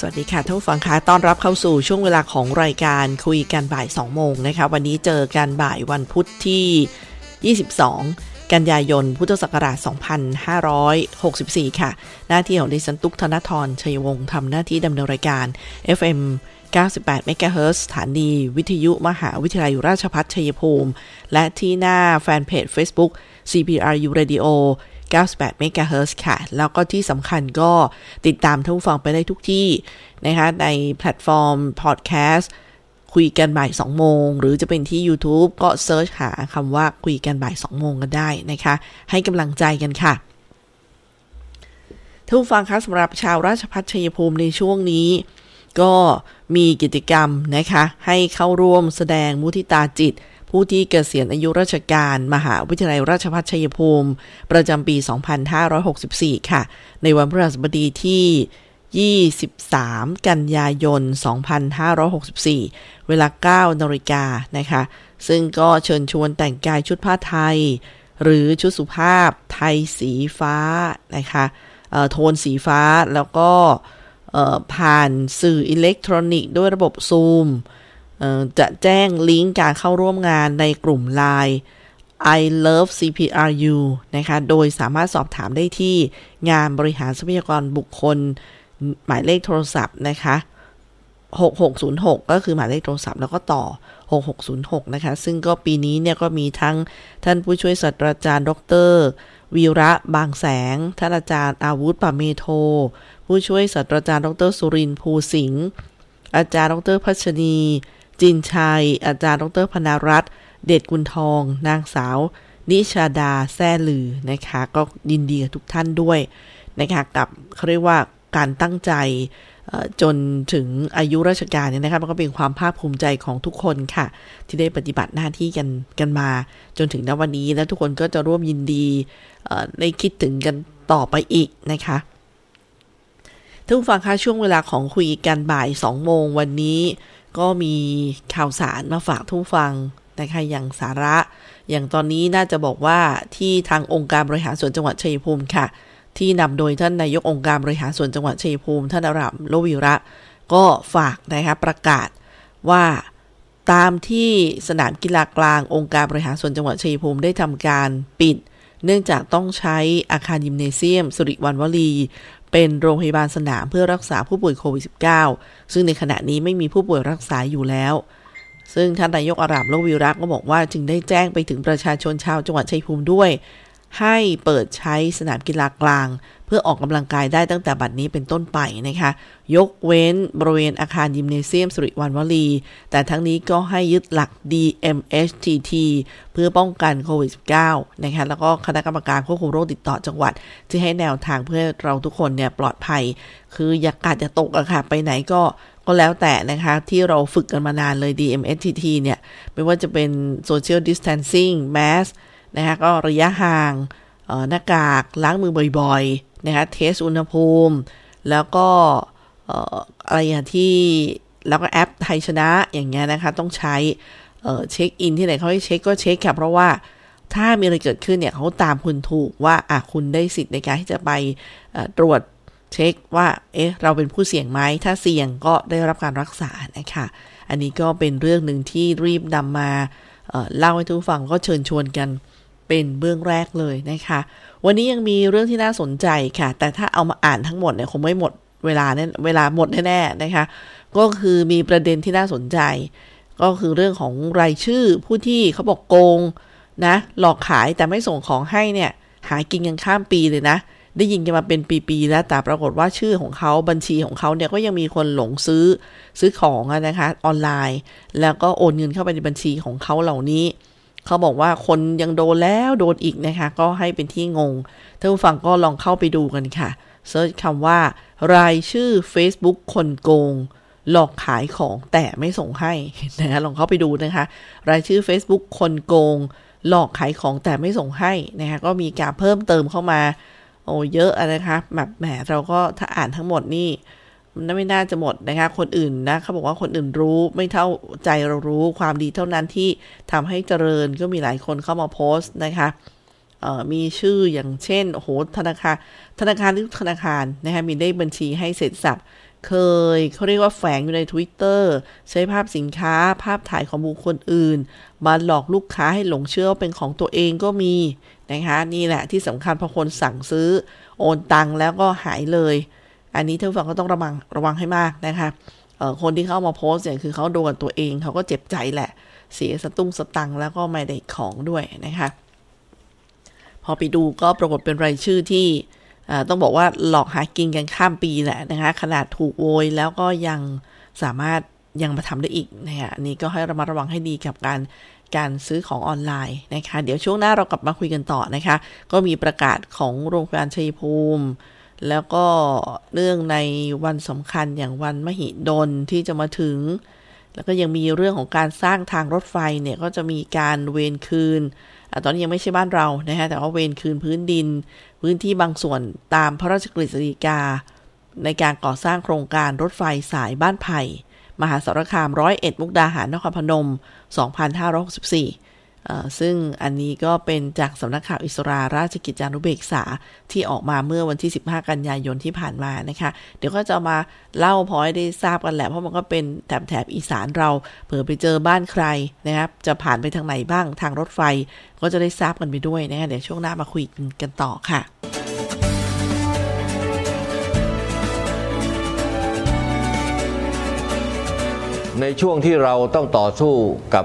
สวัสดีค่ะท่านผู้ฟังคะต้อนรับเข้าสู่ช่วงเวลาของรายการคุยกันบ่าย 2 โมงนะคะ วันนี้เจอกันบ่ายวันพุธที่ 22 กันยายน พุทธศักราช 2564 ค่ะ หน้าที่ของดิฉันตุกธนทร ชัยวงศ์ทำหน้าที่ดำเนินรายการ FM 98 MHz สถานีวิทยุมหาวิทยาลัยราชพัฒชัยภูมิ และที่หน้าแฟนเพจ Facebook CPRU Radio 98 MHz ค่ะ แล้วก็ที่สำคัญก็ติดตามท่านผู้ฟังไปได้ทุกที่นะคะ ในแพลตฟอร์มพอดแคสต์คุยกันบ่าย 2 โมง หรือจะเป็นที่ YouTube ก็ search หาคำว่าคุยกันบ่าย 2 โมงกันได้นะคะ ให้กำลังใจกันค่ะท่านผู้ฟังคะสำหรับชาวราชภัฏชัยภูมิในช่วงนี้ ก็มีกิจกรรมนะคะ ให้เข้าร่วมแสดงมุทิตาจิต ผู้ที่เกษียณอายุราชการ มหาวิทยาลัยราชภัฏชัยภูมิ ประจำปี 2564 ค่ะ ในวันพฤหัสบดีที่ 23 กันยายน 2564 เวลา 9นาฬิกานะคะ ซึ่งก็เชิญชวนแต่งกายชุดผ้าไทย หรือชุดสุภาพไทยสีฟ้านะคะโทนสีฟ้าแล้วก็ผ่านสื่ออิเล็กทรอนิกส์ด้วยระบบซูม จะแจ้งลิงก์การเข้าร่วมงานในกลุ่ม Line I love CPRU นะคะ โดยสามารถสอบถามได้ที่งานบริหารทรัพยากรบุคคล หมายเลขโทรศัพท์นะคะ 6606 ก็คือหมายเลขโทรศัพท์แล้วก็ต่อ 6606 นะคะ ซึ่งก็ปีนี้เนี่ยก็มีทั้งท่านผู้ช่วยศาสตราจารย์ ดรวีระบางแสง ท่านอาจารย์อาวุธปะเมโท ผู้ช่วยศาสตราจารย์ ดรสุรินทร์ภูสิงห์อาจารย์ ดรพัชนี จินชัย อาจารย์ดรพนารัตเดชกุลทอง นางสาว นิชาดาแซ่ลือนะคะ ก็ยินดีกับทุกท่านด้วยนะคะกับเขาเรียกว่าการตั้งใจจนถึงอายุราชการเนี่ยนะคะมันก็เป็นความภาคภูมิใจของทุกคนค่ะ ที่ได้ปฏิบัติหน้าที่กันกันมา จนถึงณวันนี้แล้วทุกคนก็จะร่วมยินดีได้คิดถึงกันต่อไปอีกนะคะท่านผู้ฟังคะช่วงเวลาของคุยกันบ่าย 2 โมงวันนี้ ก็มีข่าวสารมาฝากทุกฟังนะคะอย่างสาระ อย่างตอนนี้น่าจะบอกว่าที่ทางองค์การบริหารส่วนจังหวัดชัยภูมิค่ะ ที่นำโดยท่านนายกองค์การบริหารส่วนจังหวัดชัยภูมิท่านอารามโลวิระ ก็ฝากนะคะประกาศว่าตามที่สนามกีฬากลางองค์การบริหารส่วนจังหวัดชัยภูมิได้ทำการปิด เนื่องจากต้องใช้อาคารยิมเนเซียม สุริวันวลี เป็นโรงพยาบาลสนามเพื่อรักษาผู้ป่วยโควิด -19 ซึ่งในขณะนี้ไม่มีผู้ป่วยรักษาอยู่แล้ว ซึ่งท่านนายกอาหรับโลวิรักก็บอกว่าจึงได้แจ้งไปถึงประชาชนชาวจังหวัดชัยภูมิด้วย ให้เปิดใช้สนามกีฬากลาง เพื่อออกกำลังกายได้ตั้งแต่บัดนี้เป็นต้นไปนะคะ ยกเว้นบริเวณอาคารยิมเนเซียมสุริวันวลี แต่ทั้งนี้ก็ให้ยึดหลัก DMHTT เพื่อป้องกันโควิด -19 นะคะ แล้วก็คณะกรรมการควบคุมโรคติดต่อจังหวัด ที่ให้แนวทางเพื่อเราทุกคนเนี่ยปลอดภัย คืออย่ากาดจะตกอะค่ะ ไปไหนก็ก็แล้วแต่นะคะที่เราฝึกกันมานานเลย DMHTT เนี่ย ไม่ว่าจะเป็น Social Distancing Mask นะคะก็ระยะห่างหน้ากากล้างมือบ่อยๆนะคะเทสอุณหภูมิ แล้วก็อะไรอย่างที่แล้วก็แอปไทยชนะอย่างเงี้ยนะคะ ต้องใช้เช็คอินที่ไหนเขาให้เช็คก็เช็คค่ะเพราะว่าถ้ามีอะไรเกิดขึ้นเนี่ยเขาตามคุณถูกว่าอะคุณได้สิทธิ์ในการที่จะไปตรวจเช็คว่า เอ๊ะ เราเป็นผู้เสี่ยงไหม ถ้าเสี่ยงก็ได้รับการรักษานะคะ อันนี้ก็เป็นเรื่องหนึ่งที่รีบนำมาเเล่าให้ทุกฟังก็เชิญชวนกัน เป็นเบื้องแรกเลยนะคะ วันนี้ยังมีเรื่องที่น่าสนใจค่ะ แต่ถ้าเอามาอ่านทั้งหมดเนี่ยคงไม่หมดเวลาแน่เวลาหมดแน่ๆนะคะ ก็คือมีประเด็นที่น่าสนใจ ก็คือเรื่องของรายชื่อผู้ที่เขาบอกโกงนะ หลอกขายแต่ไม่ส่งของให้เนี่ย หากินกันข้ามปีเลยนะ ได้ยินกันมาเป็นปีๆแล้วแต่ปรากฏว่าชื่อของเขาบัญชีของเขาเนี่ยก็ยังมีคนหลงซื้อซื้อของนะคะ ออนไลน์ แล้วก็โอนเงินเข้าไปในบัญชีของเขาเหล่านี้ เขาบอกว่าคนยังโดนแล้วโดนอีกนะคะ ก็ให้เป็นที่งงท่านผู้ฟังก็ลองเข้าไปดูกันค่ะเซิร์ชคำว่า รายชื่อ Facebook คนโกง หลอกขายของแต่ไม่ส่งให้นะคะลองเข้าไปดูนะคะ รายชื่อ Facebook คนโกง หลอกขายของแต่ไม่ส่งให้นะคะก็มีการเพิ่มเติมเข้ามา โอ้เยอะนะคะแบบแหมเราก็ถ้าอ่านทั้งหมดนี่ มันไม่น่าจะหมดนะคะ คนอื่นนะเขาบอกว่าคนอื่นรู้ไม่เท่าใจเรารู้ความดีเท่านั้นที่ทำให้เจริญก็มีหลายคนเข้ามาโพสต์นะคะมีชื่ออย่างเช่นโอ้โหธนาคารธนาคารทุกธนาคารนะคะมีได้บัญชีให้เสร็จสับเคยเขาเรียกว่าแฝงอยู่ใน Twitter ใช้ภาพสินค้าภาพถ่ายของบุคคลอื่น มาหลอกลูกค้าให้หลงเชื่อว่าเป็นของตัวเองก็มีนะคะนี่แหละที่สำคัญพอคนสั่งซื้อ โอนตังแล้วก็หายเลย อันนี้ท่านฟังก็ต้องระวังระวังให้มากนะคะคนที่เข้ามาโพสเนี่ยคือเขาโดนตัวเองเขาก็เจ็บใจแหละ เสียสตุ้งสตังแล้วก็ไม่ได้ของด้วยนะคะ พอไปดูก็ปรากฏเป็นรายชื่อที่ต้องบอกว่าหลอกหากินกันข้ามปีแหละนะคะ ขนาดถูกโวยแล้วก็ยังสามารถยังมาทำได้อีกนะคะอันนี้ก็ให้ระมัดระวังให้ดีกับการการซื้อของออนไลน์นะคะ เดี๋ยวช่วงหน้าเรากลับมาคุยกันต่อนะคะ ก็มีประกาศของโรงพยาบาลชัยภูมิ แล้วก็เรื่องในวันสำคัญอย่างวันมหิดลที่จะมาถึง แล้วก็ยังมีเรื่องของการสร้างทางรถไฟเนี่ยก็จะมีการเวนคืนตอนนี้ยังไม่ใช่บ้านเรานะฮะแต่ว่าเวนคืนพื้นดิน พื้นที่บางส่วนตามพระราชกฤษฎีกา ในการก่อสร้างโครงการรถไฟสายบ้านไผ่มหาสารคามร้อยเอ็ดมุกดาหารนครพนม 2564 ซึ่งอันนี้ก็เป็นจากสำนักข่าวอิสราราชกิจจานุเบกษาที่ออกมาเมื่อวันที่ 15 กันยายนที่ผ่านมานะคะ เดี๋ยวก็จะมาเล่าพอให้ได้ทราบกันแหละ เพราะมันก็เป็นแถบแถบอีสานเรา เผื่อไปเจอบ้านใครนะครับจะผ่านไปทางไหนบ้างทางรถไฟ ก็จะได้ทราบกันไปด้วยนะคะเดี๋ยวช่วงหน้ามาคุยกันต่อค่ะในช่วงที่เราต้องต่อสู้กับ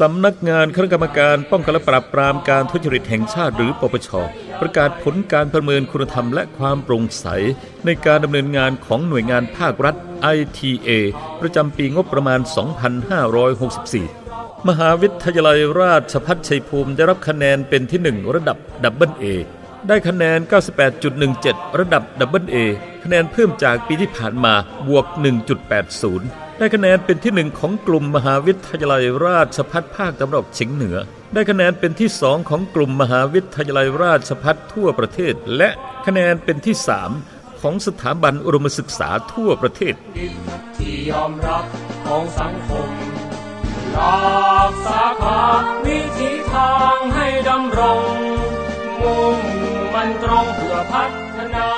สำนักงานคณะกรรมการป้องกันและปราบปรามการทุจริตแห่งชาติหรือปปช ประกาศผลการประเมินคุณธรรมและความโปร่งใส ในการดำเนินงานของหน่วยงานภาครัฐ ITA ประจำปีงบประมาณ 2564 มหาวิทยาลัยราชภัฏชัยภูมิได้รับคะแนนเป็นที่ 1 ระดับ double A ได้คะแนน 98.17 ระดับ double A คะแนนเพิ่มจากปีที่ผ่านมาบวก 1.80 ได้คะแนนเป็นที่หนึ่งของกลุ่มมหาวิทยาลัยราชภัฏภาคตะวันออกเฉียงเหนือ ได้คะแนนเป็นที่สองของกลุ่มมหาวิทยาลัยราชภัฏทั่วประเทศ และคะแนนเป็นที่สามของสถาบันอุดมศึกษาทั่วประเทศ ที่ยอมรับของสังคมหลากสาขาวิธีทางให้ดำรง มุ่งมันตรงเพื่อพัฒนา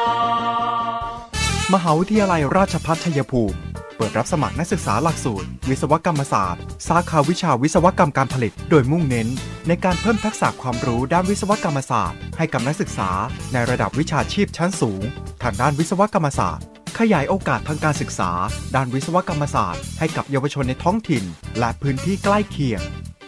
มหาวิทยาลัยราชภัฏชัยภูมิ เปิดรับสมัครนักศึกษาหลักสูตร วิศวกรรมศาสตร์ สาขาวิชาวิศวกรรมการผลิต โดยมุ่งเน้น ในการเพิ่มทักษะความรู้ด้านวิศวกรรมศาสตร์ ให้กับนักศึกษา ในระดับวิชาชีพชั้นสูง ทางด้านวิศวกรรมศาสตร์ขยายโอกาสทางการศึกษา ด้านวิศวกรรมศาสตร์ ให้กับเยาวชนในท้องถิ่น และพื้นที่ใกล้เคียง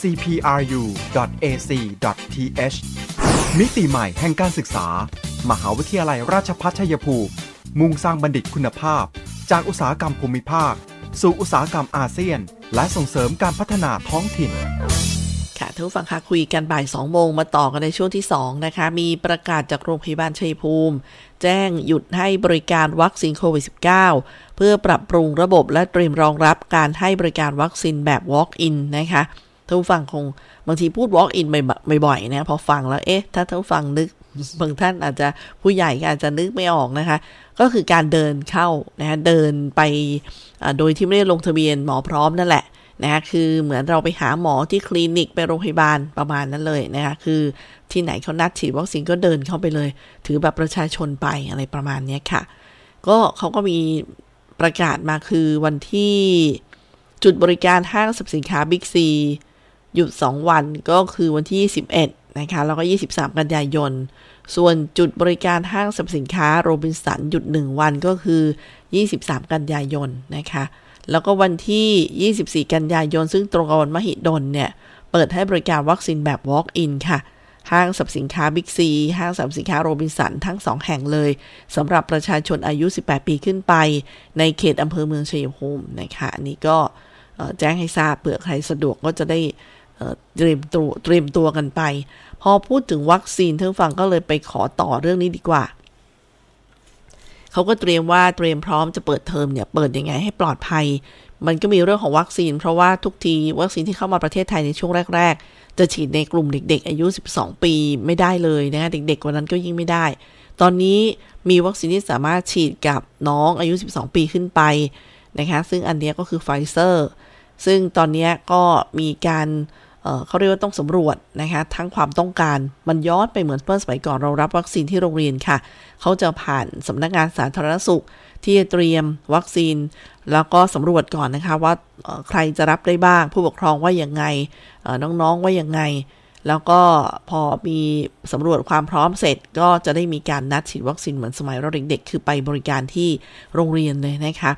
cpru.ac.th มิติใหม่แห่งการศึกษา มหาวิทยาลัยราชภัฏชัยภูมิมุ่งสร้างบัณฑิตคุณภาพ จากอุตสาหกรรมภูมิภาค สู่อุตสาหกรรมอาเซียน และส่งเสริมการพัฒนาท้องถิ่นค่ะท่านผู้ฟังคะคุยกันบ่าย 2 โมงมาต่อกันในช่วงที่ 2 นะคะ มีประกาศจากโรงพยาบาลชัยภูมิ แจ้งหยุดให้บริการวัคซีนโควิด -19 เพื่อปรับปรุงระบบและเตรียมรองรับการให้บริการวัคซีนแบบ Walk-in นะคะ ท่านผู้ฟังคงบางทีพูด Walk-in บ่อยๆนะพอฟังแล้วเอ๊ะถ้าท่านผู้ฟังนึกบางท่านอาจจะผู้ใหญ่ก็อาจจะนึกไม่ออกนะคะ ก็คือการเดินเข้านะคะเดินไปโดยที่ไม่ได้ลงทะเบียนหมอพร้อมนั่นแหละนะคะคือเหมือนเราไปหาหมอที่คลินิกไปโรงพยาบาลประมาณนั้นเลยนะคะคือที่ไหนเขานัดฉีดวัคซีนก็เดินเข้าไปเลย ถือแบบประชาชนไปอะไรประมาณนี้ค่ะ ก็เขาก็มีประกาศมาคือวันที่จุดบริการห้างสรรพสินค้าบิ๊กซี หยุด 2 วันก็คือวันที่21นะคะ แล้วก็ 23 กันยายน ส่วนจุดบริการห้างสรรพสินค้าโรบินสันหยุด 1 วันก็คือ 23 กันยายนนะคะ แล้วก็วันที่ 24 กันยายน ซึ่งตรงกับวันมหิดลเนี่ย เปิดให้บริการวัคซีนแบบ Walk-in ค่ะ ห้างสรรพสินค้าบิ๊กซีห้างสรรพสินค้าโรบินสันทั้ง 2 แห่งเลยสำหรับประชาชนอายุ 18 ปีขึ้นไป ในเขตอำเภอเมืองชัยภูมินะคะ อันนี้ก็แจ้งให้ทราบเผื่อใครสะดวกก็จะได้ เตรียมตัวเตรียมตัวกันไป พอพูดถึงวัคซีนท่านฟังก็เลยไปขอต่อเรื่องนี้ดีกว่า เขาก็เตรียมว่าเตรียมพร้อมจะเปิดเทอมเนี่ยเปิดยังไงให้ปลอดภัย มันก็มีเรื่องของวัคซีน เพราะว่าทุกทีวัคซีนที่เข้ามาประเทศไทยในช่วงแรก ๆ จะฉีดในกลุ่มเด็ก ๆ อายุ 12 ปีไม่ได้เลยนะเด็กๆวันนั้นก็ยิ่งไม่ได้ ตอนนี้มีวัคซีนที่สามารถฉีดกับน้องอายุ 12 ปีขึ้นไปนะคะซึ่งอันนี้ก็คือไฟเซอร์ซึ่งตอนนี้ก็มีการ เขาเรียกว่าต้องสำรวจนะคะทั้งความต้องการมันย้อนไปเหมือนเมื่อสมัยก่อนเรารับวัคซีนที่โรงเรียนค่ะ เขาจะผ่านสำนักงานสาธารณสุข ที่เตรียมวัคซีน แล้วก็สำรวจก่อนนะคะว่าใครจะรับได้บ้าง ผู้ปกครองว่าอย่างไงน้องๆว่าอย่างไง แล้วก็พอมีสำรวจความพร้อมเสร็จ ก็จะได้มีการนัดฉีดวัคซีนเหมือนสมัยเราเด็กๆคือไปบริการที่โรงเรียนเลยนะคะ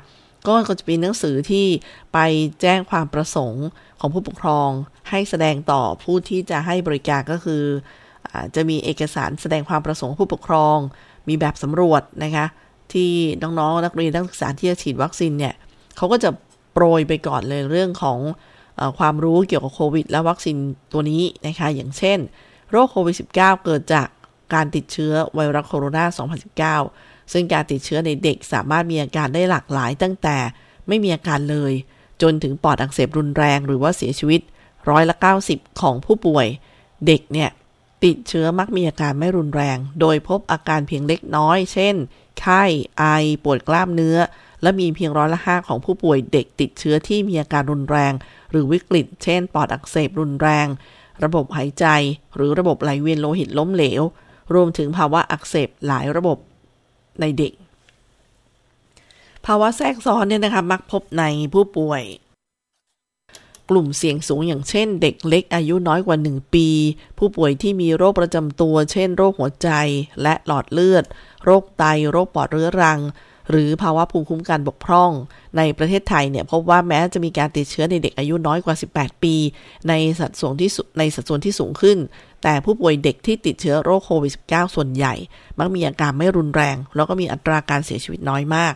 ก็จะเป็นหนังสือที่ไปแจ้งความประสงค์ของผู้ปกครอง ให้แสดงต่อผู้ที่จะให้บริการก็คืออจะมีเอกสารแสดงความประสงค์ผู้ปกครอง มีแบบสำรวจนะคะที่น้องๆนักเรียนนักศึกษาที่จะฉีดวัคซีนเนี่ยเขาก็จะโปรยไปก่อนเลยเรื่องของอความรู้เกี่ยวกับโควิด และวัคซีนตัวนี้นะคะอย่างเช่น โรคโควิด -19 เกิดจากการติดเชื้อไวรัสโคโรนา 2019 ซึ่งการติดเชื้อในเด็กสามารถมีอาการได้หลากหลาย ตั้งแต่ไม่มีอาการเลย จนถึงปอดอักเสบรุนแรงหรือว่าเสียชีวิตร้อยละ 90 ของผู้ป่วย เด็กเนี่ยติดเชื้อมักมีอาการไม่รุนแรง โดยพบอาการเพียงเล็กน้อย เช่น ไข้ ไอ ปวดกล้ามเนื้อ และมีเพียงร้อยละห้าของผู้ป่วยเด็กติดเชื้อที่มีอาการรุนแรง หรือวิกฤต เช่น ปอดอักเสบรุนแรง ระบบหายใจ หรือระบบไหลเวียนโลหิตล้มเหลว รวมถึงภาวะอักเสบหลายระบบ ในเด็ก ภาวะแทรกซ้อนเนี่ยนะคะมักพบในผู้ป่วย กลุ่มเสี่ยงสูงอย่างเช่น เด็กเล็กอายุน้อยกว่า 1 ปี ผู้ป่วยที่มีโรคประจำตัว เช่น โรคหัวใจและหลอดเลือด โรคไต โรคปอดเรื้อรัง หรือภาวะภูมิคุ้มกันบกพร่อง ในประเทศไทยเนี่ยพบว่าแม้จะมีการติดเชื้อในเด็กอายุน้อยกว่า 18 ปี ในสัดส่วนที่ในสัดส่วนที่สูงขึ้น แต่ผู้ป่วยเด็กที่ติดเชื้อโรคโควิด -19 ส่วนใหญ่ มักมีอาการไม่รุนแรง แล้วก็มีอัตราการเสียชีวิตน้อยมาก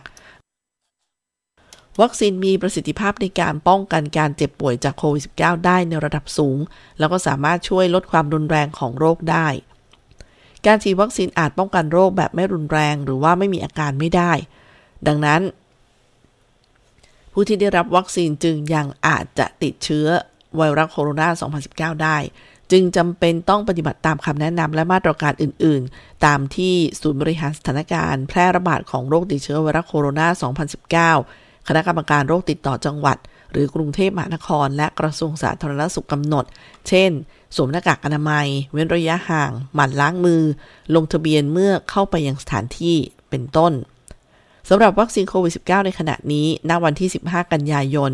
วัคซีนมีประสิทธิภาพในการป้องกันการเจ็บป่วยจากโควิด -19 ได้ในระดับสูง แล้วก็สามารถช่วยลดความรุนแรงของโรคได้ การฉีดวัคซีนอาจป้องกันโรคแบบไม่รุนแรง หรือว่าไม่มีอาการไม่ได้ ดังนั้น ผู้ที่ได้รับวัคซีนจึงยังอาจจะติดเชื้อไวรัสโคโรนา 2019 ได้ จึงจำเป็นต้องปฏิบัติตามคำแนะนำและมาตรการอื่น ๆ ตามที่ศูนย์บริหารสถานการณ์แพร่ระบาดของโรคติดเชื้อไวรัสโคโรนา 2019 คณะกรรมการโรคติดต่อจังหวัด หรือกรุงเทพมหานคร และกระทรวงสาธารณสุขกำหนด เช่น สวมหน้ากากอนามัย เว้นระยะห่าง หมั่นล้างมือ ลงทะเบียนเมื่อเข้าไปยังสถานที่เป็นต้นสำหรับวัคซีนโควิด -19 ในขณะนี้ ณ วันที่ 15 กันยายน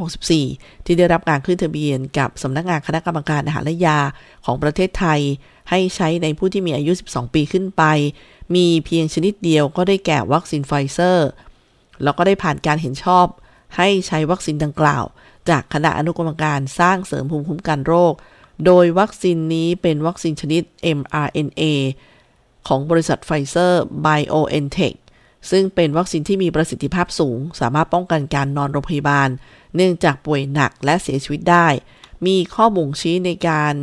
2564 ที่ได้รับการขึ้นทะเบียนกับสำนักงานคณะกรรมการอาหารและยาของประเทศไทย ให้ใช้ในผู้ที่มีอายุ 12 ปีขึ้นไป มีเพียงชนิดเดียวก็ได้แก่วัคซีนไฟเซอร์ แล้วก็ได้ผ่านการเห็นชอบ ให้ใช้วัคซีนดังกล่าว จากคณะอนุกรรมการสร้างเสริมภูมิคุ้มกันโรค โดยวัคซีนนี้เป็นวัคซีนชนิด mRNA ของบริษัท Pfizer BioNTech ซึ่งเป็นวัคซีนที่มีประสิทธิภาพสูง สามารถป้องกันการนอนโรงพยาบาล เนื่องจากป่วยหนักและเสียชีวิตได้ มีข้อบ่งชี้ในการ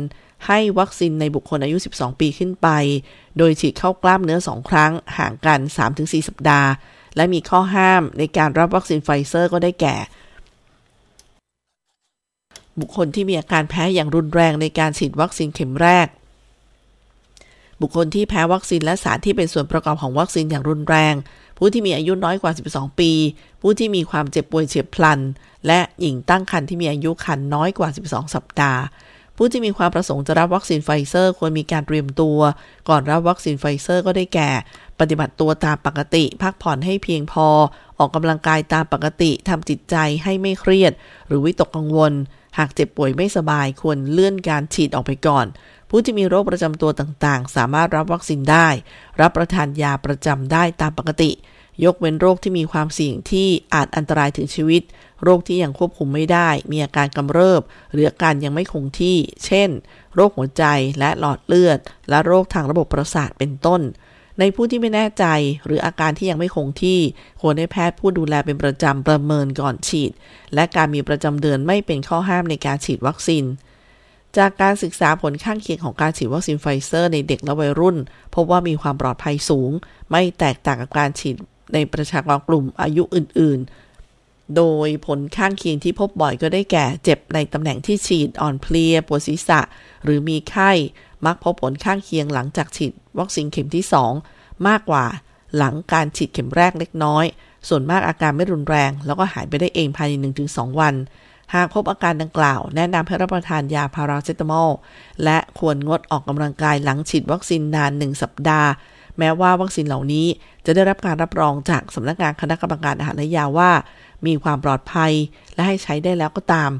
ให้วัคซีนในบุคคลอายุ 12 ปีขึ้นไป โดยฉีดเข้ากล้ามเนื้อ 2 ครั้ง ห่างกัน 3-4 สัปดาห์ และมีข้อห้ามในการรับวัคซีนไฟเซอร์ก็ได้แก่ บุคคลที่มีอาการแพ้อย่างรุนแรงในการฉีดวัคซีนเข็มแรก บุคคลที่แพ้วัคซีนและสารที่เป็นส่วนประกอบของวัคซีนอย่างรุนแรง ผู้ที่มีอายุน้อยกว่า 12 ปี ผู้ที่มีความเจ็บป่วยเฉียบพลัน และหญิงตั้งครรภ์ที่มีอายุครรภ์น้อยกว่า 12 สัปดาห์ผู้ที่มีความประสงค์จะรับวัคซีนไฟเซอร์ควรมีการเตรียมตัว ก่อนรับวัคซีนไฟเซอร์ก็ได้แก่ ปฏิบัติตัวตามปกติ พักผ่อนให้เพียงพอ ออกกำลังกายตามปกติทำจิตใจให้ไม่เครียด หรือวิตกกังวล หากเจ็บป่วยไม่สบายควรเลื่อนการฉีดออกไปก่อน ผู้ที่มีโรคประจำตัวต่างๆ สามารถรับวัคซีนได้ รับประทานยาประจำได้ตามปกติ ยกเว้นโรคที่มีความเสี่ยงที่อาจอันตรายถึงชีวิต โรคที่ยังควบคุมไม่ได้ มีอาการกำเริบ หรืออาการยังไม่คงที่ เช่น โรคหัวใจและหลอดเลือด และโรคทางระบบประสาทเป็นต้น ในผู้ที่ไม่แน่ใจหรืออาการที่ยังไม่คงที่ควรให้แพทย์ผู้ดูแลเป็นประจำประเมินก่อนฉีด และการมีประจำเดือนไม่เป็นข้อห้ามในการฉีดวัคซีนจากการศึกษาผลข้างเคียงของการฉีดวัคซีนไฟเซอร์ในเด็กและวัยรุ่น พบว่ามีความปลอดภัยสูง ไม่แตกต่างกับการฉีดในประชากรกลุ่มอายุอื่น ๆ โดยผลข้างเคียงที่พบบ่อยก็ได้แก่ เจ็บในตำแหน่งที่ฉีดอ่อนเพลียปวดศีรษะ หรือมีไข้ มักพบผลข้างเคียงหลังจากฉีดวัคซีนเข็มที่ 2 มากกว่าหลังการฉีดเข็มแรกเล็กน้อย ส่วนมากอาการไม่รุนแรง แล้วก็หายไปได้เองภายใน 1-2 วัน หากพบอาการดังกล่าว แนะนำให้รับประทานยาพาราเซตามอล และควรงดออกกำลังกายหลังฉีดวัคซีนนาน 1 สัปดาห์ แม้ว่าวัคซีนเหล่านี้จะได้รับการรับรองจากสำนักงานคณะกรรมการอาหารและยาว่า มีความปลอดภัยและให้ใช้ได้แล้วก็ตาม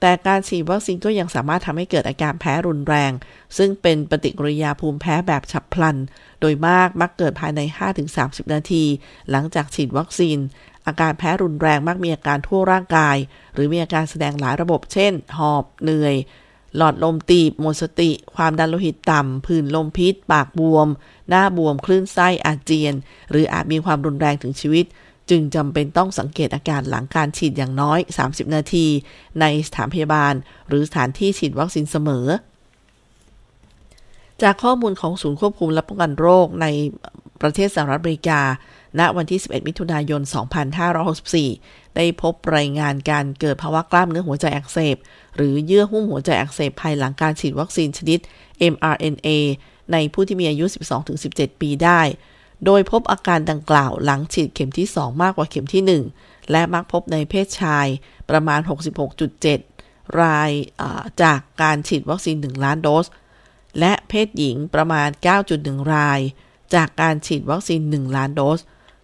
แต่การฉีดวัคซีนก็ยังสามารถทำให้เกิดอาการแพ้รุนแรง ซึ่งเป็นปฏิกิริยาภูมิแพ้แบบฉับพลัน โดยมากมักเกิดภายใน 5-30 นาที หลังจากฉีดวัคซีน อาการแพ้รุนแรงมักมีอาการทั่วร่างกาย หรือมีอาการแสดงหลายระบบ เช่น หอบ เหนื่อย หลอดลมตีบ หมดสติ ความดันโลหิตต่ำผื่นลมพิษ ปากบวม หน้าบวม คลื่นไส้อาเจียน หรืออาจมีความรุนแรงถึงชีวิต จึงจำเป็นต้องสังเกตอาการหลังการฉีดอย่างน้อย 30 นาที ในสถานพยาบาล หรือสถานที่ฉีดวัคซีนเสมอ จากข้อมูลของศูนย์ควบคุมและป้องกันโรคในประเทศสหรัฐอเมริกา ณ วันที่ 11 มิถุนายน 2564 ได้พบรายงานการเกิดภาวะกล้ามเนื้อหัวใจอักเสบ หรือเยื่อหุ้มหัวใจอักเสบภายหลังการฉีดวัคซีนชนิด mRNA ในผู้ที่มีอายุ 12-17 ปีได้ โดยพบอาการดังกล่าวหลังฉีดเข็มที่ 2 มากกว่าเข็มที่ 1 และมักพบในเพศชายประมาณ 66.7 รายจากการฉีดวัคซีน 1 ล้านโดส และเพศหญิงประมาณ 9.1 ราย จากการฉีดวัคซีน 1 ล้านโดส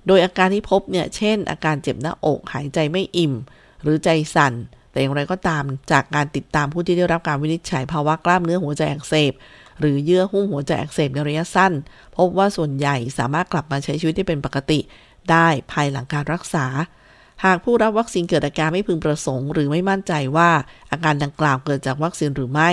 โดยอาการที่พบเนี่ย เช่น อาการเจ็บหน้าอกหายใจไม่อิ่ม หรือใจสั่น แต่อย่างไรก็ตามจากการติดตามผู้ที่ได้รับการวินิจฉัยภาวะกล้ามเนื้อหัวใจอักเสบ หรือเยื่อหุ้มหัวใจอักเสบในระยะสั้น พบว่าส่วนใหญ่สามารถกลับมาใช้ชีวิตได้เป็นปกติ ได้ภายหลังการรักษา หากผู้รับวัคซีนเกิดอาการไม่พึงประสงค์ หรือไม่มั่นใจว่าอาการดังกล่าวเกิดจากวัคซีนหรือไม่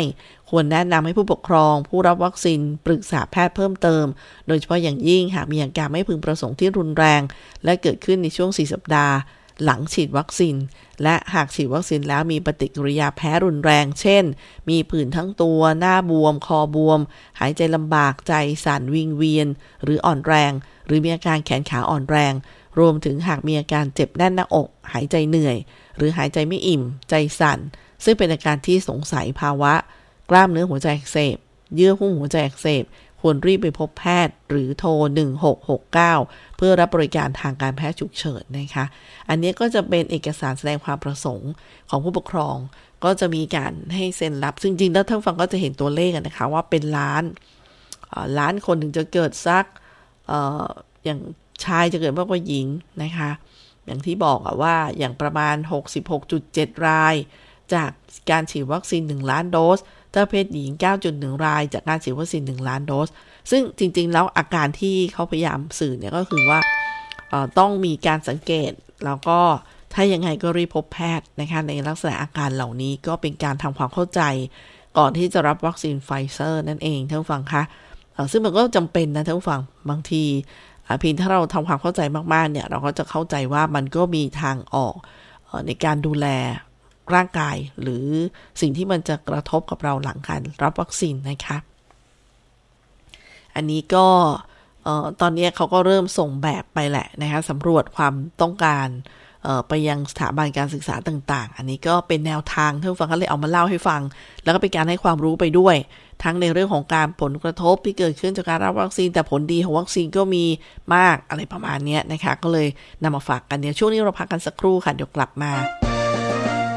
ควรแนะนำให้ผู้ปกครอง ผู้รับวัคซีนปรึกษาแพทย์เพิ่มเติม โดยเฉพาะอย่างยิ่งหากมีอาการไม่พึงประสงค์ที่รุนแรง และเกิดขึ้นในช่วง 4 สัปดาห์ หลังฉีดวัคซีน และหากฉีดวัคซีนแล้วมีปฏิกิริยาแพ้รุนแรง เช่น มีผื่นทั้งตัว หน้าบวม คอบวม หายใจลำบาก ใจสั่น วิงเวียน หรืออ่อนแรง หรือมีอาการแขนขาอ่อนแรง รวมถึงหากมีอาการเจ็บแน่นหน้าอก หายใจเหนื่อย หรือหายใจไม่อิ่ม ใจสั่น ซึ่งเป็นอาการที่สงสัยภาวะ กล้ามเนื้อหัวใจอักเสบ เยื่อหุ้มหัวใจอักเสบ ควรรีบไปพบแพทย์หรือโทร 1669 เพื่อรับบริการทางการแพทย์ฉุกเฉินนะคะ อันนี้ก็จะเป็นเอกสารแสดงความประสงค์ของผู้ปกครอง ก็จะมีการให้เซ็นรับ ซึ่งจริงแล้วท่านฟังก็จะเห็นตัวเลขนะคะว่าเป็นล้านล้านคนถึงจะเกิดซักออย่างชายจะเกิดมากกว่าหญิงนะคะ อย่างที่บอกอะว่าอย่างประมาณ 66.7 ราย จากการฉีดวัคซีน 1 ล้านโดส ถ้าเพศหญิง 9.1 ราย จากการฉีดวัคซีน 1 ล้านโดส ซึ่งจริง ๆ แล้วอาการที่เขาพยายามสื่อเนี่ยก็คือว่าต้องมีการสังเกต แล้วก็ถ้ายังไงก็รีบพบแพทย์นะคะในลักษณะอาการเหล่านี้ก็เป็นการทำความเข้าใจ ก่อนที่จะรับวัคซีนไฟเซอร์นั่นเองท่านผู้ฟังคะซึ่งมันก็จำเป็นนะท่านผู้ฟังบางทีเพียงถ้าเราทำความเข้าใจมากๆเนี่ยเราก็จะเข้าใจว่ามันก็มีทางออกในการดูแล ร่างกายหรือสิ่งที่มันจะกระทบกับเราหลังการรับวัคซีนนะคะ อันนี้ก็ตอนนี้เขาก็เริ่มส่งแบบไปแหละนะคะสำรวจความต้องการไปยังสถาบันการศึกษาต่าง ๆ อันนี้ก็เป็นแนวทางท่านฟังก็เลยเอามาเล่าให้ฟัง แล้วก็เป็นการให้ความรู้ไปด้วย ทั้งในเรื่องของการผลกระทบที่เกิดขึ้นจากการรับวัคซีน แต่ผลดีของวัคซีนก็มีมากอะไรประมาณนี้นะคะ ก็เลยนำมาฝากกันเดี๋ยวช่วงนี้เราพักกันสักครู่ค่ะเดี๋ยวกลับมา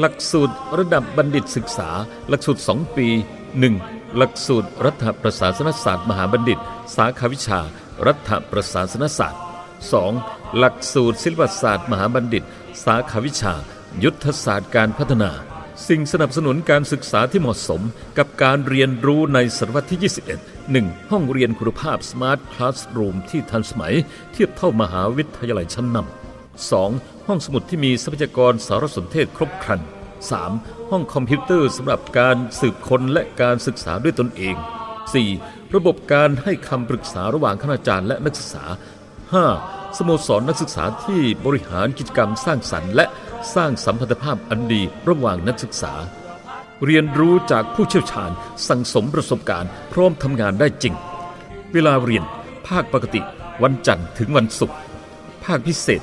หลักสูตรระดับบัณฑิตศึกษา หลักสูตร 2 ปี 1. หลักสูตรรัฐประศาสนศาสตร์ มหาบัณฑิต สาขาวิชา รัฐประศาสนศาสตร์ 2. หลักสูตรศิลปศาสตร์ มหาบัณฑิต สาขาวิชา ยุทธศาสตร์การพัฒนา สิ่งสนับสนุนการศึกษาที่เหมาะสมกับการเรียนรู้ในศตวรรษที่ 21 1. ห้องเรียนคุณภาพ Smart Classroom ที่ทันสมัย เทียบเท่ามหาวิทยาลัยชั้นนำ 2. ห้องสมุดที่มีทรัพยากรสารสนเทศครบครัน 3. ห้องคอมพิวเตอร์สำหรับการสืบค้นและการศึกษาด้วยตนเอง 4. ระบบการให้คำปรึกษาระหว่างคณาจารย์และนักศึกษา 5. สโมสรนักศึกษาที่บริหารกิจกรรมสร้างสรรค์และสร้างสัมพันธภาพอันดีระหว่างนักศึกษา เรียนรู้จากผู้เชี่ยวชาญ สั่งสมประสบการณ์ พร้อมทำงานได้จริง เวลาเรียน ภาคปกติ วันจันทร์ถึงวันศุกร์ภาคพิเศษ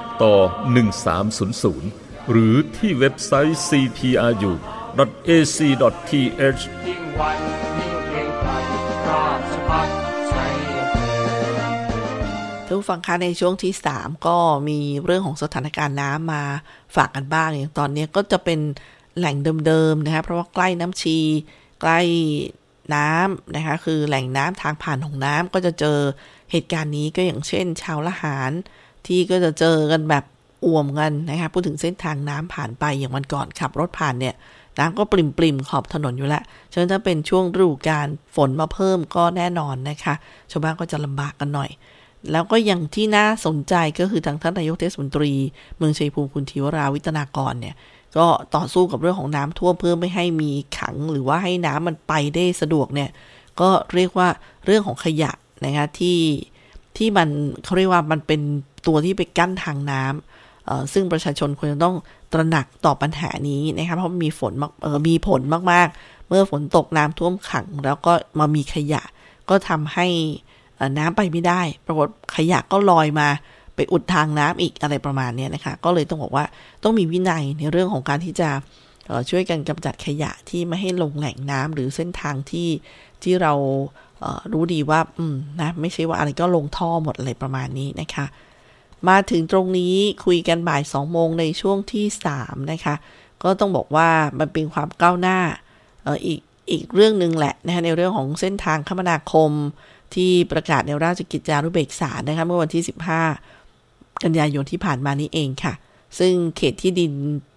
ต่อ 1300 หรือที่เว็บไซต์ cpru ac.th ยิ่งวันยิ่งเกฟังคะในช่วงที่ 3 ก็มีเรื่องของสถานการณ์น้ำมาฝากกันบ้างอย่างตอนนี้ก็จะเป็นแหล่งเดิมๆนะคะเพราะว่าใกล้น้ำชี ใกล้น้ำนะคะคือแหล่งน้ำทางผ่านของน้ำก็จะเจอเหตุการณ์นี้ก็อย่างเช่น ชาวละหาร ที่ก็จะเจอกันแบบอ่วมกันนะคะพูดถึงเส้นทางน้ำผ่านไปอย่างวันก่อนขับรถผ่านเนี่ยน้ำก็ปริมปริมขอบถนนอยู่แล้วฉะนั้นถ้าเป็นช่วงฤดูกาลฝนมาเพิ่มก็แน่นอนนะคะ ชาวบ้านก็จะลำบากกันหน่อย แล้วก็อย่างที่น่าสนใจก็คือทางท่านนายกเทศมนตรี เมืองชัยภูมิคุณทิวราวิตนากรเนี่ย ก็ต่อสู้กับเรื่องของน้ำท่วมเพื่อไม่ให้มีขังหรือว่าให้น้ำมันไปได้สะดวกเนี่ย ก็เรียกว่าเรื่องของขยะนะคะที่ที่มันเขาเรียกว่ามันเป็น ตัวที่ไปกั้นทางน้ำซึ่งประชาชนควรจะต้องตระหนักต่อปัญหานี้นะคะเพราะมีฝนมีผลมากๆ เมื่อฝนตกน้ำท่วมขัง แล้วก็มามีขยะ ก็ทำให้น้ำไปไม่ได้ ปรากฏขยะก็ลอยมาไปอุดทางน้ำอีกอะไรประมาณนี้นะคะ ก็เลยต้องบอกว่าต้องมีวินัยในเรื่องของการที่จะช่วยกันกำจัดขยะที่ไม่ให้ลงแหล่งน้ำหรือเส้นทางที่ที่เรารู้ดีว่า อืมนะ ไม่ใช่ว่าอะไรก็ลงท่อหมดอะไรประมาณนี้นะคะ มาถึงตรงนี้คุยกันบ่ายสองโมงในช่วงที่สามนะคะ ก็ต้องบอกว่ามันเป็นความก้าวหน้าอออีกอีกเรื่องหนึ่งแหละนะคะในเรื่องของเส้นทางคมนาคมที่ประกาศในราชกิจจานุเบกษานะคะเมื่อวันที่ 15 กันยายนที่ผ่านมานี้เองค่ะ ซึ่งเขตที่ดิน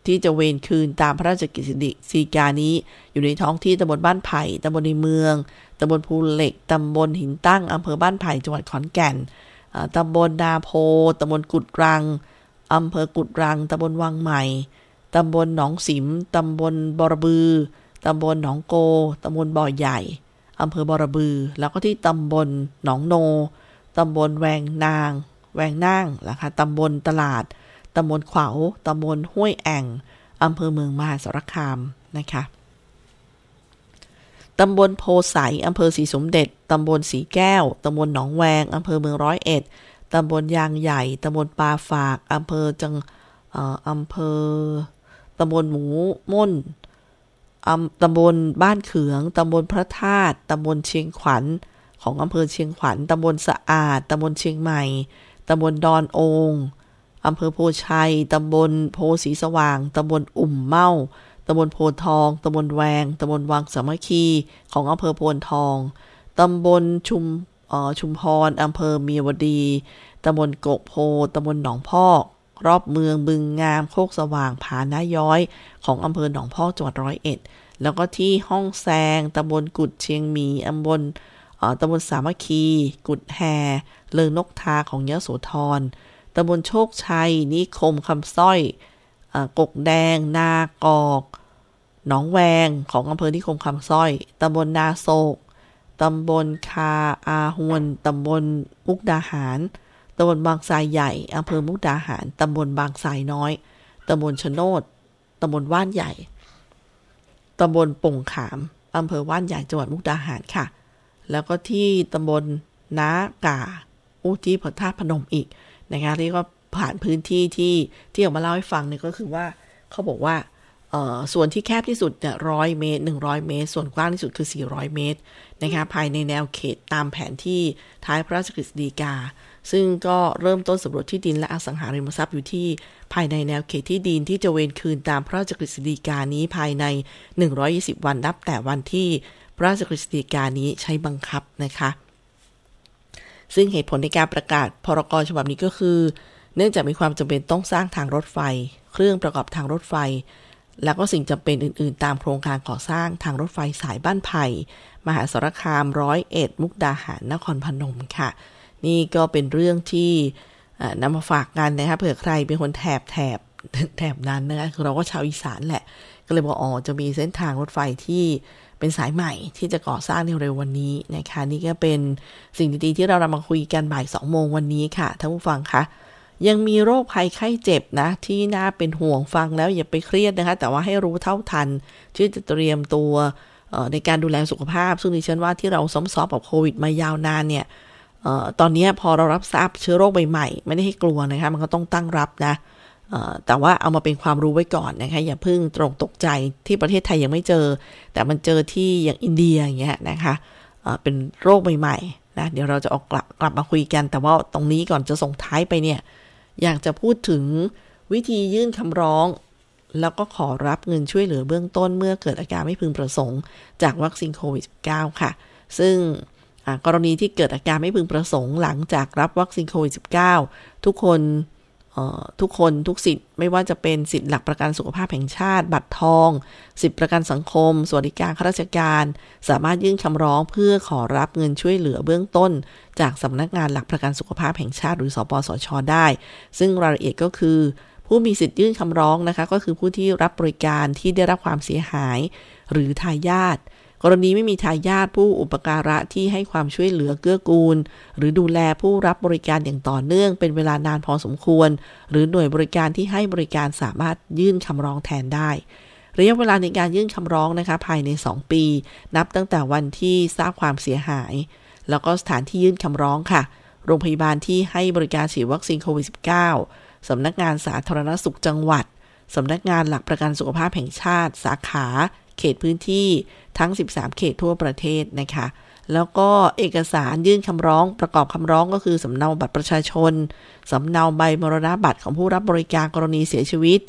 ที่จะเวนคืนตามพระราชกิจสีกานี้ อยู่ในท้องที่ตำบลบ้านไผ่ตำบลในเมืองตำบลภูเหล็กตำบลหินตั้งอำเภอบ้านไผ่จังหวัดขอนแก่น ตำบลนาโพตำบลกุดรังอำเภอกุดรังตำบลวังใหม่ตำบลหนองสิมตำบลบรบือตำบลหนองโกตำบลบ่อใหญ่อำเภอบรบือ แล้วก็ที่ตำบลหนองโนตำบลแวงนาง แวงนางนะคะตำบลตลาดตำบลขวาวตำบลห้วยแอ่งอำเภอเมืองมหาสารคามนะคะ ตำบลโพไสอำเภอศรีสมเด็จ ตำบลสีแก้ว ตำบลหนองแวงอำเภอเมืองร้อยเอ็ด ตำบลยางใหญ่ ตำบลปาฝาก อำเภอจังอำเภอ ตำบลหมูม่นตำบลบ้านเขือง ตำบลพระธาตุ ตำบลเชียงขวัญ ของอำเภอเชียงขวัญ ตำบลสะอาด ตำบลเชียงใหม่ ตำบลดอนองอำเภอโพชัย ตำบลโพสีสว่าง ตำบลอุ่มเมา ตำบลโพนทอง ตำบลแวง ตำบลวังสามัคคี ของอำเภอโพนทอง ตำบลชุมชุมพร อำเภอเมียวดี ตำบลกกโพ ตำบลหนองพอก รอบเมืองบึงงาม โคกสว่าง ผาน้าย้อย ของอำเภอหนองพอกจังหวัดร้อยเอ็ด แล้วก็ที่ห้องแซง ตำบลกุดเชียงมี อำบลตำบลสามัคคี กุดแฮเลิงนกทาของยะโสธร ตำบลโชคชัย นิคมคำสร้อย กกแดง นากอกหนองแวงของอำเภอนิคมคำสร้อยตำบลนาโศกตำบลคาอาหวนตำบลมุกดาหารตำบลบางทรายใหญ่อำเภอมุกดาหารตำบลบางทรายน้อยตำบลชโนดตำบลว่านใหญ่ตำบลป่งขามอำเภอว่านใหญ่จังหวัดมุกดาหารค่ะ แล้วก็ที่ตำบลน้ากาอุที่พระธาตุพนมอีกนะคะที่ก็ ผ่านพื้นที่ที่ที่ออกมาเล่าให้ฟังเนี่ยก็คือว่าเขาบอกว่าส่วนที่แคบที่สุดเนี่ยร้อยเมตร100 เมตร ส่วนกว้างที่สุดคือ 400 เมตรนะคะภายในแนวเขตตามแผนที่ท้ายพระราชกฤษฎีกา ซึ่งก็เริ่มต้นสำรวจที่ดินและอสังหาริมทรัพย์อยู่ที่ ภายในแนวเขตที่ดินที่จะเวนคืนตามพระราชกฤษฎีกานี้ภายใน 120 วันนับแต่วันที่พระราชกฤษฎีกานี้ใช้บังคับนะคะ ซึ่งเหตุผลในการประกาศพรกฉบับนี้ก็คือ เนื่องจากมีความจำเป็นต้องสร้างทางรถไฟ เครื่องประกอบทางรถไฟ แล้วก็สิ่งจำเป็นอื่น ๆ ตามโครงการก่อสร้างทางรถไฟสายบ้านไผ่มหาสารคามร้อยเอ็ดมุกดาหารนครพนมค่ะ นี่ก็เป็นเรื่องที่นำมาฝากกันนะคะเผื่อใครเป็นคนแถบแถบแถบนั้นนะคะคือเราก็ชาวอีสานแหละ ก็เลยบอกอ๋อจะมีเส้นทางรถไฟที่เป็นสายใหม่ที่จะก่อสร้างในเร็ววันนี้นะคะ นี่ก็เป็นสิ่งดีๆที่เรานำมาคุยกันบ่ายสองโมงวันนี้ค่ะท่านผู้ฟังคะ ยังมีโรคภัยไข้เจ็บนะ ที่น่าเป็นห่วงฟังแล้วอย่าไปเครียดนะคะ แต่ว่าให้รู้เท่าทันที่จะเตรียมตัวในการดูแลสุขภาพ ซึ่งดิฉันว่าที่เราซ้อมซอบกับโควิดมายาวนานเนี่ยตอนนี้พอเรารับทราบเชื้อโรคใหม่ๆ ไม่ได้ให้กลัวนะคะ มันก็ต้องตั้งรับนะแต่ว่าเอามาเป็นความรู้ไว้ก่อนนะคะ อย่าเพิ่งตรงตกใจที่ประเทศไทยยังไม่เจอ แต่มันเจอที่อย่างอินเดียอย่างเงี้ยนะคะเป็นโรคใหม่ๆนะเดี๋ยวเราจะออกกลับกลับมาคุยกัน แต่ว่าตรงนี้ก่อนจะส่งท้ายไปเนี่ย อยากจะพูดถึงวิธียื่นคำร้อง แล้วก็ขอรับเงินช่วยเหลือเบื้องต้นเมื่อเกิดอาการไม่พึงประสงค์ จากวัคซีนโควิด -19 ค่ะ ซึ่งกรณีที่เกิดอาการไม่พึงประสงค์หลังจากรับวัคซีนโควิด -19 ทุกคน ทุกคนทุกสิทธิ์ไม่ว่าจะเป็นสิทธิ์หลักประกันสุขภาพแห่งชาติ บัตรทอง สิทธิประกันสังคม สวัสดิการข้าราชการ สามารถยื่นคำร้องเพื่อขอรับเงินช่วยเหลือเบื้องต้น จากสำนักงานหลักประกันสุขภาพแห่งชาติหรือสปสช ได้ ซึ่งรายละเอียดก็คือ ผู้มีสิทธิ์ยื่นคำร้องนะคะ ก็คือผู้ที่รับบริการที่ได้รับความเสียหาย หรือทายาท กรณีไม่มีทายาทผู้อุปการะที่ให้ความช่วยเหลือเกื้อกูล หรือดูแลผู้รับบริการอย่างต่อเนื่องเป็นเวลานานพอสมควร หรือหน่วยบริการที่ให้บริการสามารถยื่นคำร้องแทนได้ระยะเวลาในการยื่นคำร้องนะคะภายใน 2 ปี นับตั้งแต่วันที่ทราบความเสียหาย แล้วก็สถานที่ยื่นคำร้องค่ะ โรงพยาบาลที่ให้บริการฉีดวัคซีนโควิด -19 สำนักงานสาธารณสุขจังหวัด สำนักงานหลักประกันสุขภาพแห่งชาติ สาขา เขตพื้นที่ทั้ง 13 เขตทั่วประเทศนะคะ แล้วก็เอกสารยื่นคำร้องประกอบคำร้องก็คือสำเนาบัตรประชาชนสำเนาใบมรณบัตรของผู้รับบริการกรณีเสียชีวิต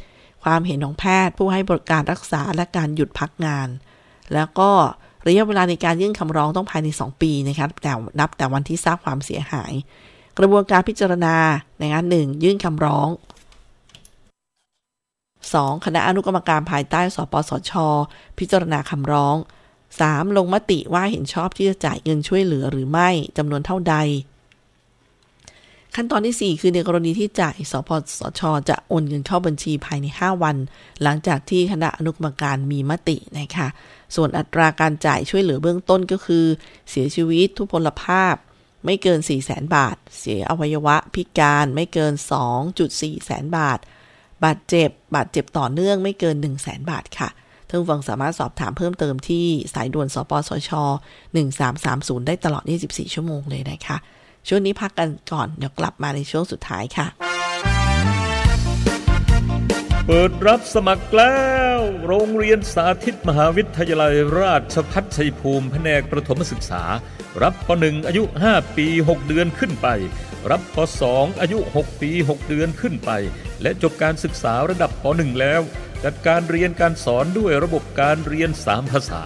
ความเห็นของแพทย์ผู้ให้บริการรักษาและการหยุดพักงาน แล้วก็ระยะเวลาในการยื่นคำร้องต้องภายใน 2 ปีนะครับแต่นับแต่วันที่ทราบความเสียหาย กระบวนการพิจารณาในงานหนึ่งยื่นคำร้อง 2. คณะอนุกรรมการภายใต้สปสช พิจารณาคำร้อง 3. ลงมติว่าเห็นชอบที่จะจ่ายเงินช่วยเหลือหรือไม่จำนวนเท่าใด ขั้นตอนที่ 4 คือในกรณีที่จ่ายสปสช จะโอนเงินเข้าบัญชีภายใน 5 วัน หลังจากที่คณะอนุกรรมการมีมตินะคะส่วนอัตราการจ่ายช่วยเหลือเบื้องต้นก็คือ เสียชีวิตทุพพลภาพ ไม่เกิน 4 0 0แสนบาท เสียอวัยวะพิการไม่เกิน 2.4 แสนบาท บาดเจ็บบาดเจ็บต่อเนื่องไม่เกิน 1 0 0 0 0แสนบาทค่ะท่านฟังสามารถสอบถามเพิ่มเติมที่สายด่วนสปสช 1330 ได้ตลอด 24 ชั่วโมงเลยนะคะ ช่วงนี้พักกันก่อน เดี๋ยวกลับมาในช่วงสุดท้ายค่ะ เปิดรับสมัครแล้ว โรงเรียนสาธิตมหาวิทยาลัยราชพัฒชัยภูมิแผนกประถมศึกษา รับป .1 อายุ 5 ปี 6 เดือนขึ้นไป รับป .2 อายุ 6 ปี 6 เดือนขึ้นไป และจบการศึกษาระดับป .1 แล้ว จัดการเรียนการสอนด้วยระบบการเรียน 3 ภาษา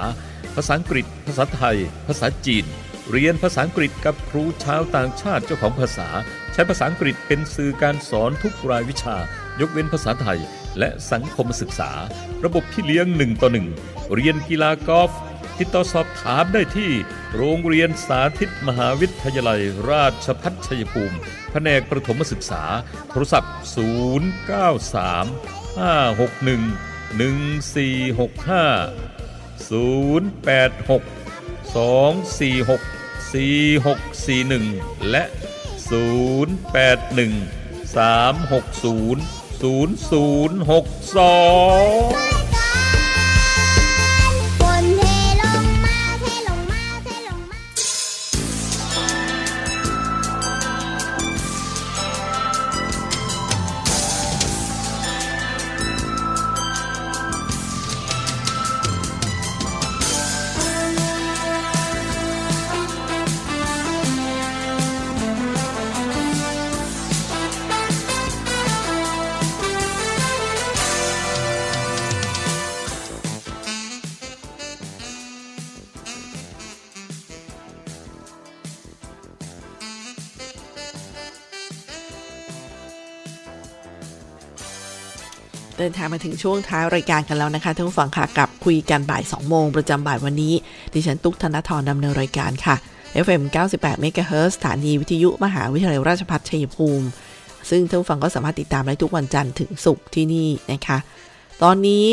ภาษาอังกฤษ ภาษาไทย ภาษาจีน เรียนภาษาอังกฤษกับครูชาวต่างชาติเจ้าของภาษา ใช้ภาษาอังกฤษเป็นสื่อการสอนทุกรายวิชา ยกเว้นภาษาไทยและสังคมศึกษา ระบบที่เลี้ยงหนึ่งต่อหนึ่งเรียนกีฬากอล์ฟ ติดต่อสอบถามได้ที่โรงเรียนสาธิตมหาวิทยายลัย ราชพัฒชัยภูมิ แผนกประถมศึกษา โทรศัพท์ 093 561 1465 086 246 4641 และ 081 360 0062 เดินทางมาถึงช่วงท้ายรายการกันแล้วนะคะท่านผู้ฟังค่ะกับคุยกันบ่าย 2 โมงประจำบ่ายวันนี้ ดิฉันตุ๊กธนทรดำเนินรายการค่ะ FM 98 MHz สถานีวิทยุมหาวิทยาลัยราชภัฏชัยภูมิ ซึ่งท่านผู้ฟังก็สามารถติดตามได้ทุกวันจันทร์ถึงศุกร์ที่นี่นะคะ ตอนนี้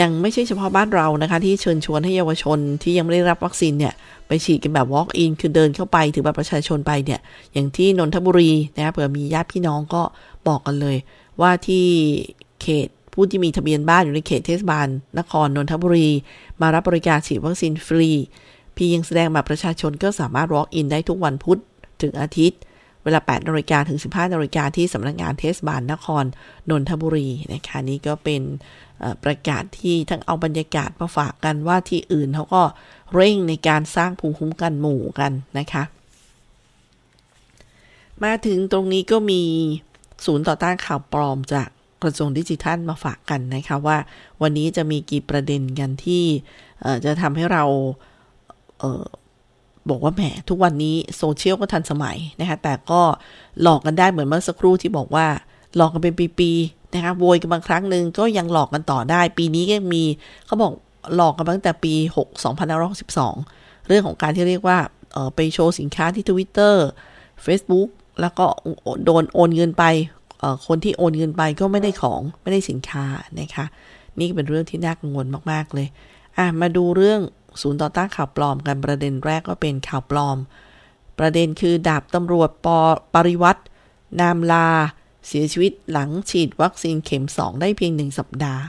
ยังไม่ใช่เฉพาะบ้านเรานะคะ ที่เชิญชวนให้เยาวชนที่ยังไม่ได้รับวัคซีนเนี่ยไปฉีดกันแบบ walk in คือเดินเข้าไปถือบัตรประชาชนไปเนี่ย อย่างที่นนทบุรีนะคะเผื่อมีญาติพี่น้องก็บอกกันเลย ว่าที่เขต ผู้ที่มีทะเบียนบ้านอยู่ในเขตเทศบาล นครนนทบุรี มารับบริการฉีดวัคซีนฟรี เพียงแสดงบัตรประชาชนก็สามารถ walk in ได้ทุกวันพุธถึงอาทิตย์ เวลา 8นาฬิกาถึง 15นาฬิกาที่สำนักงานเทศบาลนครนนทบุรีนะคะนี่ก็เป็นประกาศที่ทั้งเอาบรรยากาศมาฝากกันว่าที่อื่นเขาก็เร่งในการสร้างภูมิคุ้มกันหมู่กันนะคะ มาถึงตรงนี้ก็มีศูนย์ต่อต้านข่าวปลอมจาก กระทรวงดิจิทัลมาฝากกันนะคะว่า วันนี้จะมีกี่ประเด็นกันที่จะทำให้เราเออบอกว่าแหมทุกวันนี้โซเชียลก็ทันสมัยนะคะแต่ก็หลอกกันได้เหมือนเมื่อสักครู่ที่บอกว่า หลอกกันเป็นปีๆนะคะโวยกันบางครั้งหนึ่งก็ยังหลอกกันต่อได้ ปีนี้ก็มีเขาบอกหลอกกันตั้งแต่ปี 6 2562 เรื่องของการที่เรียกว่าไปโชว์สินค้าที่ Twitter Facebook แล้วก็โดนโอนเงินไป คนที่โอนเงินไปก็ไม่ได้ของไม่ได้สินค้านะคะ นี่เป็นเรื่องที่น่ากังวลมากๆเลยอะมาดูเรื่องศูนย์ต่อต้านข่าวปลอมกันประเด็นแรกก็เป็นข่าวปลอม ประเด็นคือดาบตำรวจปปริวัตินามลา เสียชีวิตหลังฉีดวัคซีนเข็ม 2 ได้เพียงหนึ่งสัปดาห์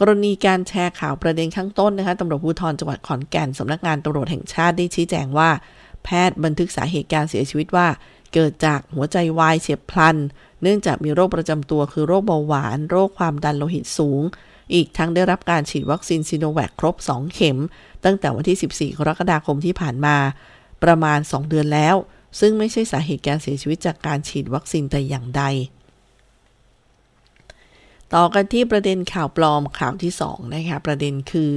กรณีการแชร์ข่าวประเด็นข้างต้นนะคะตำรวจภูธรจังหวัดขอนแก่นสำนักงานตำรวจแห่งชาติได้ชี้แจงว่า แพทย์บันทึกสาเหตุการเสียชีวิตว่า เกิดจากหัวใจวายเฉียบพลัน เนื่องจากมีโรคประจำตัวคือโรคเบาหวาน โรคความดันโลหิตสูง อีกทั้งได้รับการฉีดวัคซีนซีโนแวคครบ 2 เข็ม ตั้งแต่วันที่ 14 กรกฎาคมที่ผ่านมา ประมาณ 2 เดือนแล้ว ซึ่งไม่ใช่สาเหตุการเสียชีวิตจากการฉีดวัคซีนแต่อย่างใด ต่อกันที่ประเด็นข่าวปลอมข่าวที่2นะคะประเด็นคือ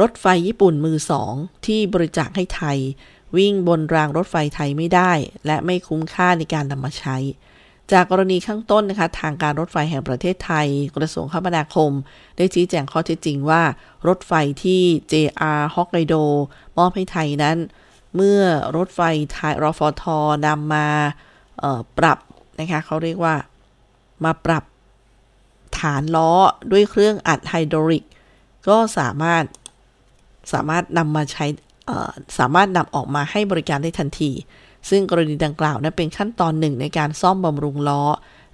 รถไฟญี่ปุ่นมือสองที่บริจาคให้ไทย วิ่งบนรางรถไฟไทยไม่ได้ และไม่คุ้มค่าในการนำมาใช้ จากกรณีข้างต้นนะคะทางการรถไฟแห่งประเทศไทย กระทรวงคมนาคม ได้ชี้แจงข้อเท็จจริงว่า รถไฟที่ JR Hokkaido มอบให้ไทยนั้น เมื่อรถไฟไทยรฟทนำมาปรับนะคะเขาเรียกว่ามาปรับฐานล้อด้วยเครื่องอัดไฮดรอลิก ก็สามารถสามารถนำมาใช้ สามารถนำออกมาให้บริการได้ทันที ซึ่งกรณีดังกล่าวนั้นเป็นขั้นตอนหนึ่งในการซ่อมบำรุงล้อ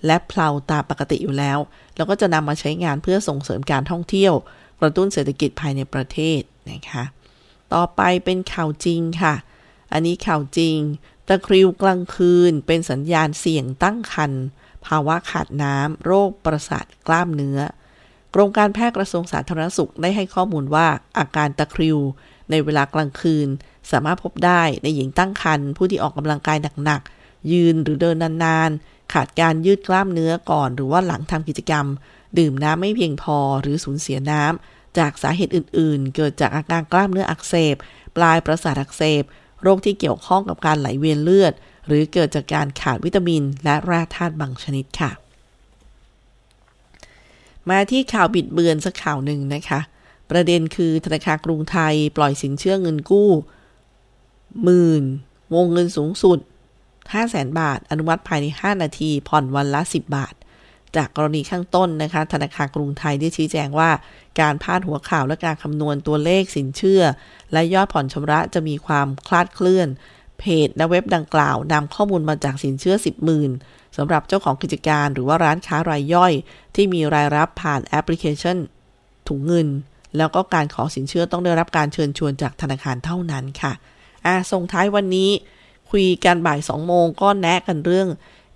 และเพลาตามปกติอยู่แล้ว แล้วก็จะนำมาใช้งานเพื่อส่งเสริมการท่องเที่ยว กระตุ้นเศรษฐกิจภายในประเทศนะคะ ต่อไปเป็นข่าวจริงค่ะ อันนี้ข่าวจริง ตะคริวกลางคืน เป็นสัญญาณเสี่ยงตั้งครรภ์ภาวะขาดน้ำโรคประสาทกล้ามเนื้อกรมการแพทย์กระทรวงสาธารณสุขได้ให้ข้อมูลว่าอาการตะคริว ในเวลากลางคืน สามารถพบได้ในหญิงตั้งครรภ์ผู้ที่ออกกำลังกายหนักๆ ยืนหรือเดินนานๆ ขาดการยืดกล้ามเนื้อก่อน หรือว่าหลังทำกิจกรรม ดื่มน้ำไม่เพียงพอหรือสูญเสียน้ำจากสาเหตุอื่นๆ เกิดจากอาการกล้ามเนื้ออักเสบ ปลายประสาทอักเสบ โรคที่เกี่ยวข้องกับการไหลเวียนเลือด หรือเกิดจากการขาดวิตามิน และแร่ธาตุบางชนิดค่ะ มาที่ข่าวบิดเบือนสักข่าวหนึ่งนะคะ ประเด็นคือธนาคารกรุงไทยปล่อยสินเชื่อเงินกู้หมื่นวงเงินสูงสุด 500,000บาท อนุมัติภายใน 5 นาที ผ่อนวันละ 10 บาท จากกรณีข้างต้นนะคะ ธนาคารกรุงไทยได้ชี้แจงว่า การพาดหัวข่าวและการคำนวณตัวเลขสินเชื่อ และยอดผ่อนชำระจะมีความคลาดเคลื่อน เพจและเว็บดังกล่าวนำข้อมูลมาจากสินเชื่อ 10หมื่นสำหรับเจ้าของกิจการหรือว่าร้านค้ารายย่อย ที่มีรายรับผ่านแอปพลิเคชันถุงเงิน แล้วก็การขอสินเชื่อต้องได้รับการเชิญชวนจากธนาคารเท่านั้นค่ะอะส่งท้ายวันนี้คุยกันบ่าย2โมงก็แนะกันเรื่อง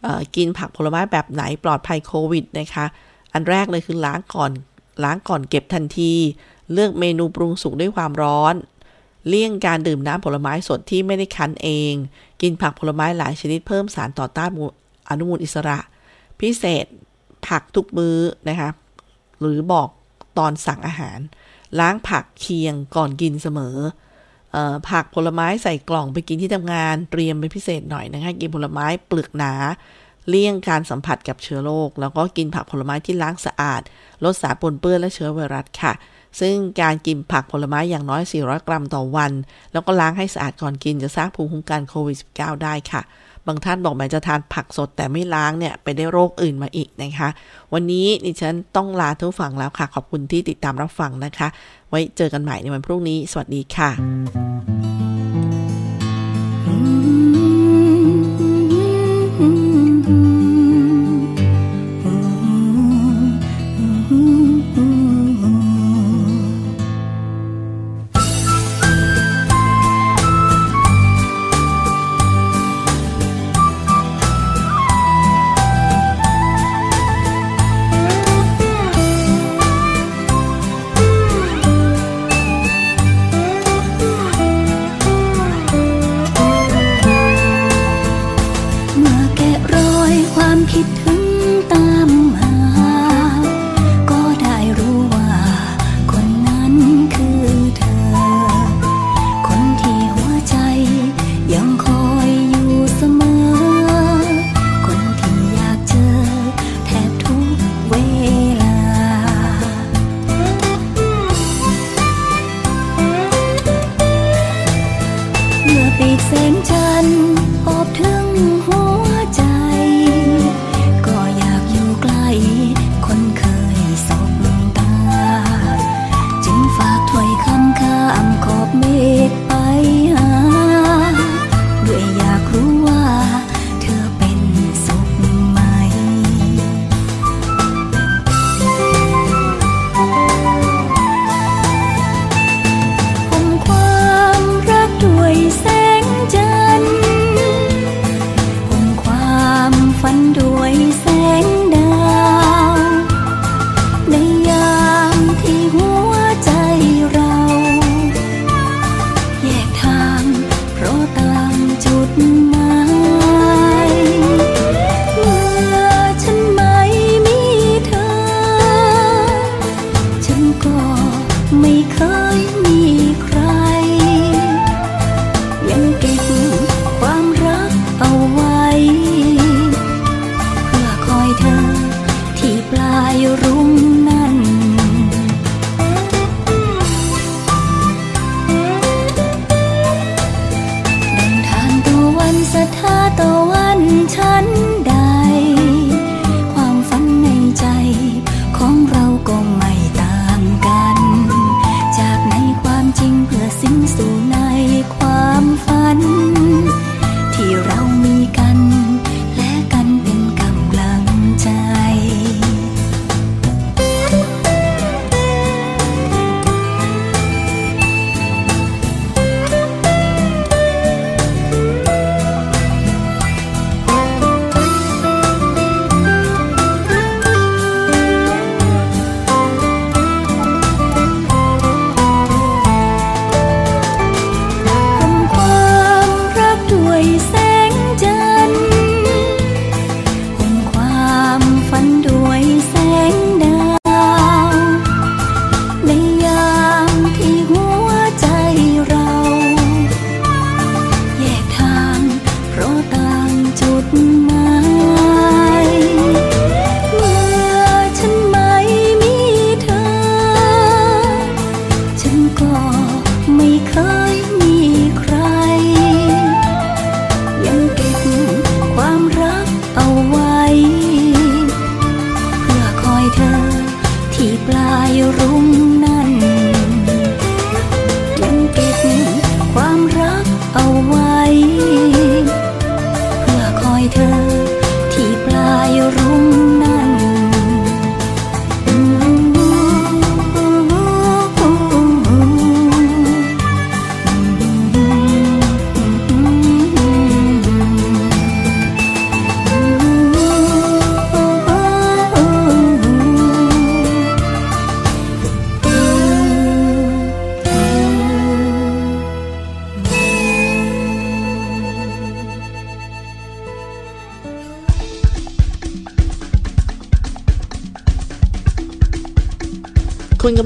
อกินผักผลไม้แบบไหนปลอดภัยโควิดนะคะ อันแรกเลยคือล้างก่อนล้างก่อนเก็บทันที เลือกเมนูปรุงสุกด้วยความร้อน เลี่ยงการดื่มน้ำผลไม้สดที่ไม่ได้คั้นเอง กินผักผลไม้หลายชนิดเพิ่มสารต่อต้านอนุมูลอิสระ พิเศษผักทุกมื้อนะคะ หรือบอกตอนสั่งอาหาร ล้างผักเคียงก่อนกินเสมออผักผลไม้ใส่กล่องไปกินที่ทำงานเตรียมเป็นพิเศษหน่อยนะคะกินผลไม้เปลือกหนาเลี่ยงการสัมผัสกับเชื้อโรคแล้วก็กินผักผลไม้ที่ล้างสะอาด ลดสารปนเปื้อนและเชื้อไวรัสค่ะ ซึ่งการกินผักผลไม้อย่างน้อย 400 กรัมต่อวัน แล้วก็ล้างให้สะอาดก่อนกินจะสร้างภูมิคุ้มกันโควิด -19 ได้ค่ะ บางท่านบอกแม้จะทานผักสดแต่ไม่ล้างเนี่ยไปได้โรคอื่นมาอีกนะคะ วันนี้ดิฉันต้องลาทุกฝั่งแล้วค่ะ ขอบคุณที่ติดตามรับฟังนะคะ ไว้เจอกันใหม่ในวันพรุ่งนี้ สวัสดีค่ะ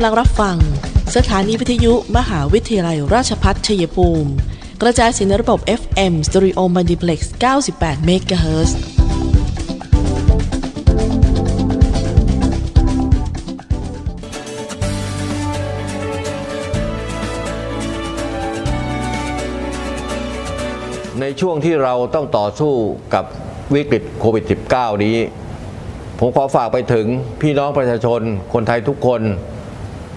ำลังรับฟัง สถานีวิทยุมหาวิทยาลัยราชพัฒชัยภูมิ กระจายสียงในระบบ FM Stereo Multiplex 98 MHz ในช่วงที่เราต้องต่อสู้กับวิกฤตโควิด -19 นี้ ผมขอฝากไปถึงพี่น้องประชาชนคนไทยทุกคน